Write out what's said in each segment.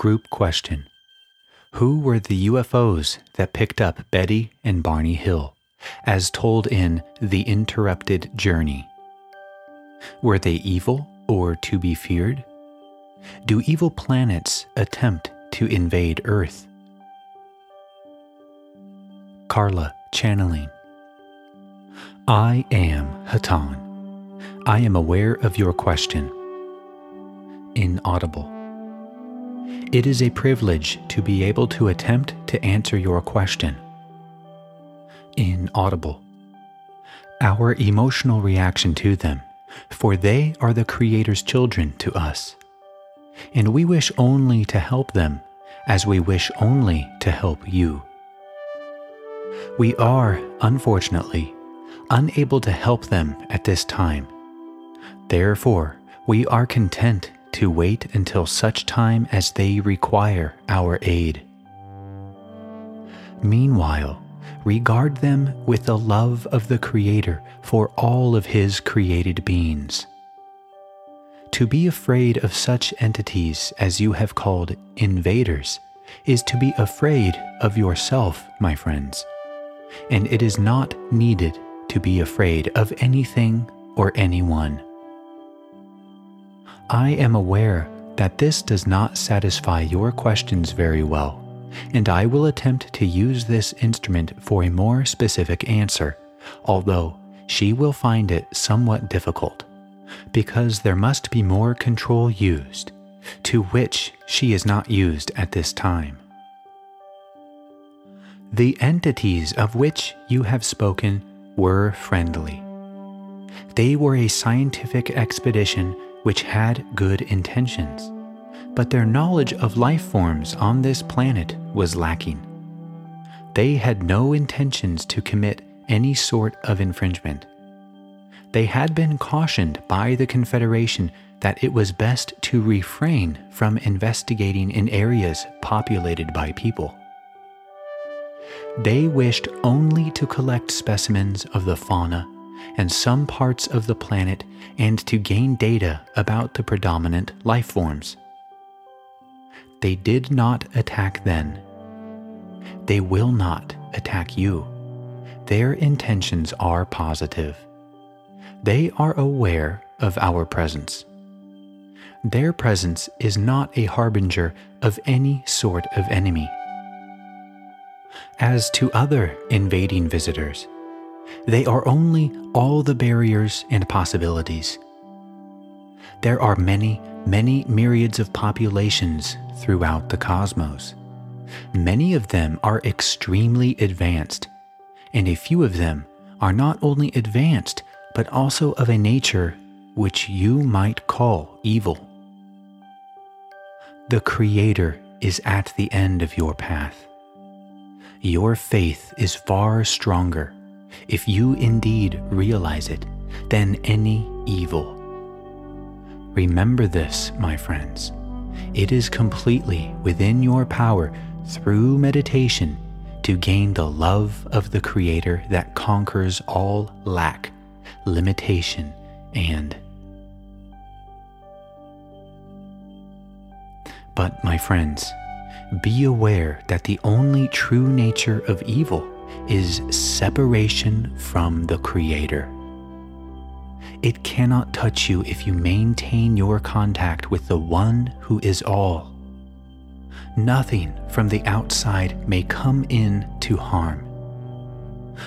Group question Who were the UFOs that picked up Betty and Barney Hill, as told in The Interrupted Journey? Were they evil or to be feared? Do evil planets attempt to invade Earth? Carla channeling. I am Hatonn. I am aware of your question. Inaudible. It is a privilege to be able to attempt to answer your question. Inaudible. Our emotional reaction to them, for they are the Creator's children to us. And we wish only to help them as we wish only to help you. We are, unfortunately, unable to help them at this time. Therefore, we are content to wait until such time as they require our aid. Meanwhile, regard them with the love of the Creator for all of His created beings. To be afraid of such entities as you have called invaders is to be afraid of yourself, my friends, and it is not needed to be afraid of anything or anyone. I am aware that this does not satisfy your questions very well, and I will attempt to use this instrument for a more specific answer, although she will find it somewhat difficult, because there must be more control used, to which she is not used at this time. The entities of which you have spoken were friendly. They were a scientific expedition which had good intentions, but their knowledge of life forms on this planet was lacking. They had no intentions to commit any sort of infringement. They had been cautioned by the Confederation that it was best to refrain from investigating in areas populated by people. They wished only to collect specimens of the fauna and some parts of the planet and to gain data about the predominant life forms. They did not attack then. They will not attack you. Their intentions are positive. They are aware of our presence. Their presence is not a harbinger of any sort of enemy. As to other invading visitors, they are only all the barriers and possibilities. There are many, many myriads of populations throughout the cosmos. Many of them are extremely advanced, and a few of them are not only advanced, but also of a nature which you might call evil. The Creator is at the end of your path. Your faith is far stronger if you indeed realize it, than any evil. Remember this, my friends. It is completely within your power through meditation to gain the love of the Creator that conquers all lack, limitation, and. But, my friends, be aware that the only true nature of evil is separation from the Creator. It cannot touch you if you maintain your contact with the One who is all. Nothing from the outside may come in to harm.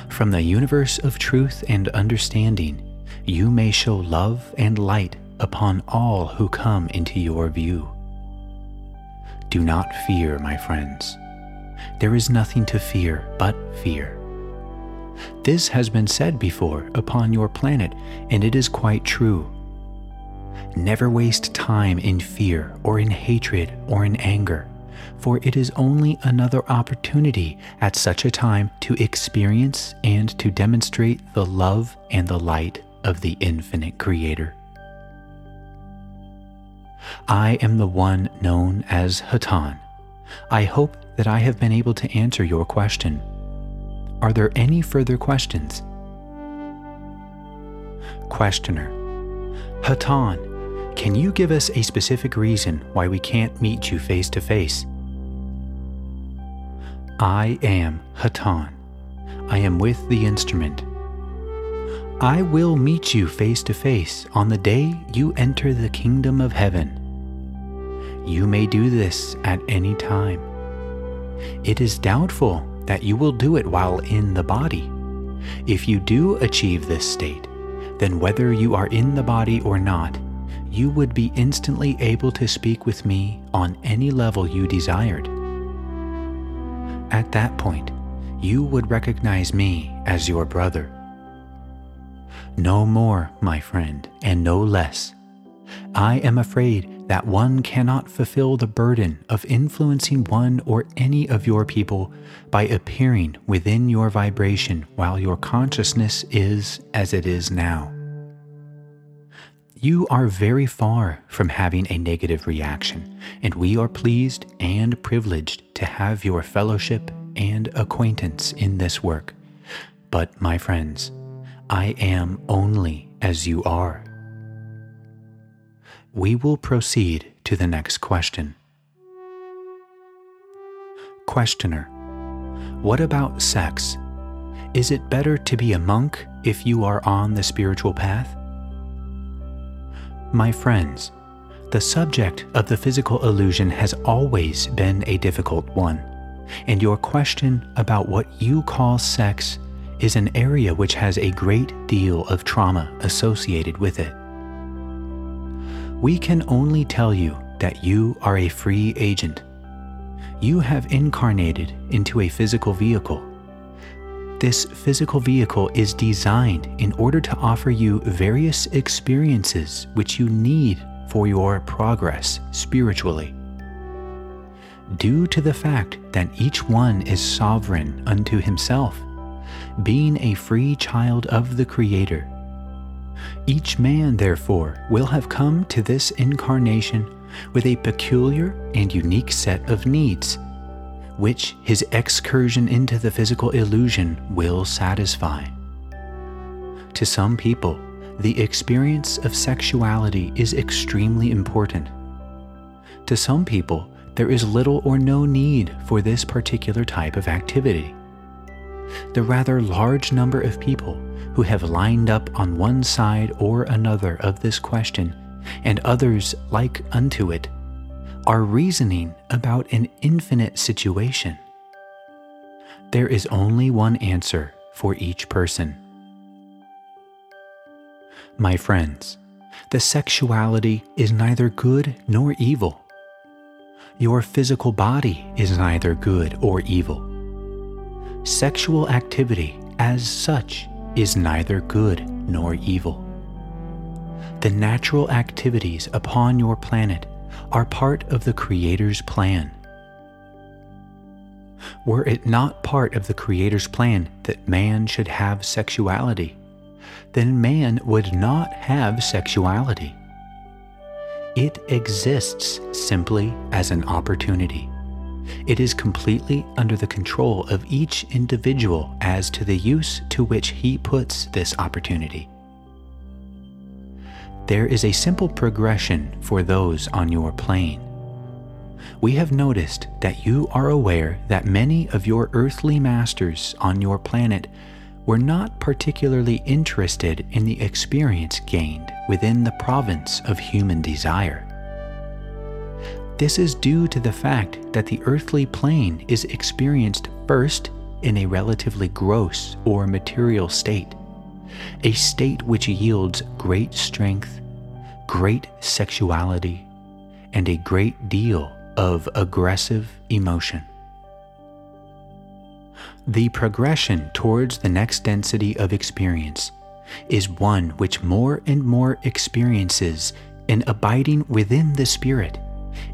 From the universe of truth and understanding, you may show love and light upon all who come into your view. Do not fear, my friends there is nothing to fear but fear. This has been said before upon your planet, and it is quite true. Never waste time in fear or in hatred or in anger, for it is only another opportunity at such a time to experience and to demonstrate the love and the light of the infinite Creator. I am the one known as Hatonn. I hope that I have been able to answer your question. Are there any further questions? Questioner Hatonn, can you give us a specific reason why we can't meet you face to face? I am Hatonn. I am with the instrument. I will meet you face to face on the day you enter the kingdom of heaven. You may do this at any time. It is doubtful that you will do it while in the body. If you do achieve this state, then whether you are in the body or not, you would be instantly able to speak with me on any level you desired. At that point, you would recognize me as your brother. No more, my friend, and no less. I am afraid that one cannot fulfill the burden of influencing one or any of your people by appearing within your vibration while your consciousness is as it is now. You are very far from having a negative reaction, and we are pleased and privileged to have your fellowship and acquaintance in this work. But, my friends, I am only as you are. We will proceed to the next question. Questioner What about sex? Is it better to be a monk if you are on the spiritual path? My friends, the subject of the physical illusion has always been a difficult one, and your question about what you call sex is an area which has a great deal of trauma associated with it. We can only tell you that you are a free agent. You have incarnated into a physical vehicle this physical vehicle is designed in order to offer you various experiences which you need for your progress spiritually. Due to the fact that each one is sovereign unto himself, being a free child of the Creator, each man, therefore, will have come to this incarnation with a peculiar and unique set of needs which his excursion into the physical illusion will satisfy. To some people, the experience of sexuality is extremely important. To some people, there is little or no need for this particular type of activity. The rather large number of people who have lined up on one side or another of this question, and others like unto it, are reasoning about an infinite situation. There is only one answer for each person. My friends, the sexuality is neither good nor evil. Your physical body is neither good or evil. Sexual activity, as such, is neither good nor evil. The natural activities upon your planet are part of the Creator's plan. Were it not part of the Creator's plan that man should have sexuality, then man would not have sexuality. It exists simply as an opportunity. It is completely under the control of each individual as to the use to which he puts this opportunity there is a simple progression for those on your plane. We have noticed that you are aware that many of your earthly masters on your planet were not particularly interested in the experience gained within the province of human desire. This is due to the fact that the earthly plane is experienced first in a relatively gross or material state a state which yields great strength, great sexuality, and a great deal of aggressive emotion. The progression towards the next density of experience is one which more and more experiences an abiding within the spirit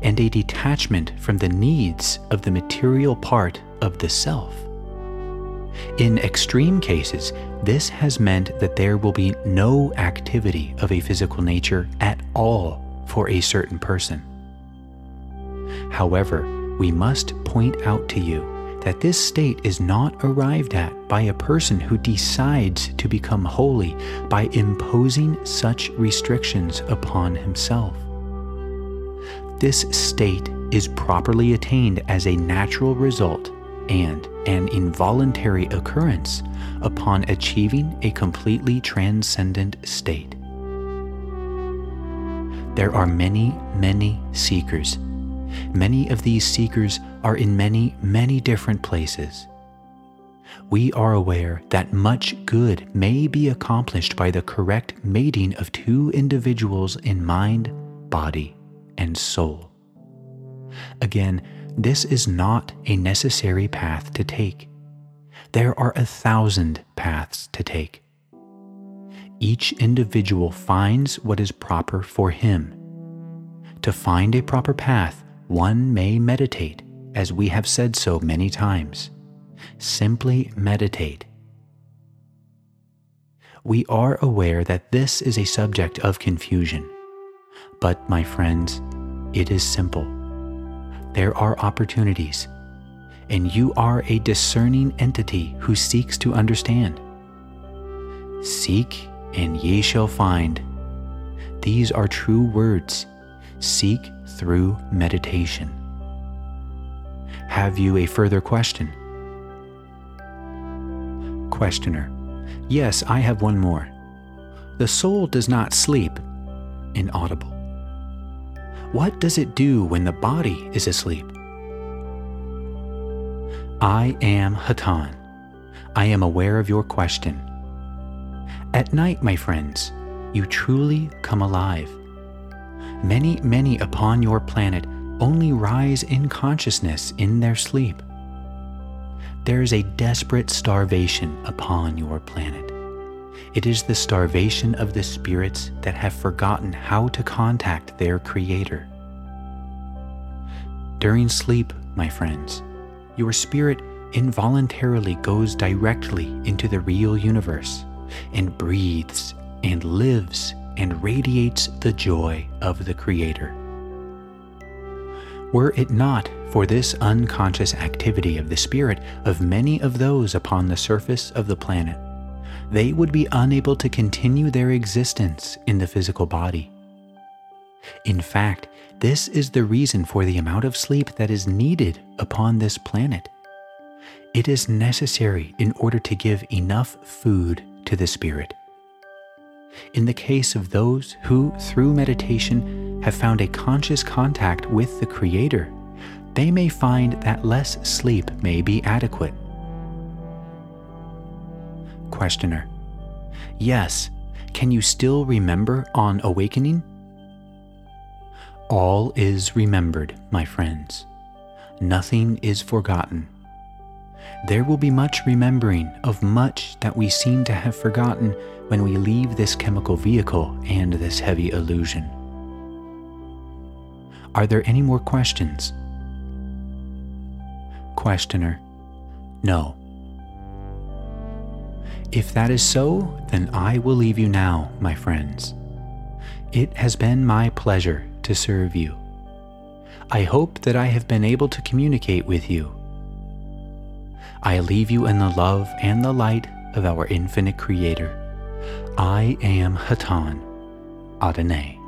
and a detachment from the needs of the material part of the self. In extreme cases, this has meant that there will be no activity of a physical nature at all for a certain person. However, we must point out to you that this state is not arrived at by a person who decides to become holy by imposing such restrictions upon himself. This state is properly attained as a natural result and an involuntary occurrence upon achieving a completely transcendent state. There are many, many seekers. Many of these seekers are in many, many different places. We are aware that much good may be accomplished by the correct mating of two individuals in mind, body, and soul. Again, this is not a necessary path to take. There are a thousand paths to take. Each individual finds what is proper for him. To find a proper path, one may meditate, as we have said so many times. Simply meditate. We are aware that this is a subject of confusion. But, my friends, it is simple. There are opportunities, and you are a discerning entity who seeks to understand. Seek, and ye shall find. These are true words. Seek through meditation. Have you a further question? Questioner. Yes, I have one more. The soul does not sleep. Inaudible. What does it do when the body is asleep? I am Hatonn. I am aware of your question. At night, my friends, you truly come alive. Many, many upon your planet only rise in consciousness in their sleep. There is a desperate starvation upon your planet. It is the starvation of the spirits that have forgotten how to contact their Creator. During sleep, my friends, your spirit involuntarily goes directly into the real universe and breathes and lives and radiates the joy of the Creator. Were it not for this unconscious activity of the spirit of many of those upon the surface of the planet, they would be unable to continue their existence in the physical body. In fact, this is the reason for the amount of sleep that is needed upon this planet. It is necessary in order to give enough food to the Spirit. In the case of those who, through meditation, have found a conscious contact with the Creator, they may find that less sleep may be adequate. Questioner Yes, can you still remember on awakening? All is remembered, my friends. Nothing is forgotten there will be much remembering of much that we seem to have forgotten when we leave this chemical vehicle and this heavy illusion. Are there any more questions? Questioner No. If that is so, then I will leave you now, my friends. It has been my pleasure to serve you. I hope that I have been able to communicate with you I leave you in the love and the light of our infinite Creator. I am Hatonn, Adonai.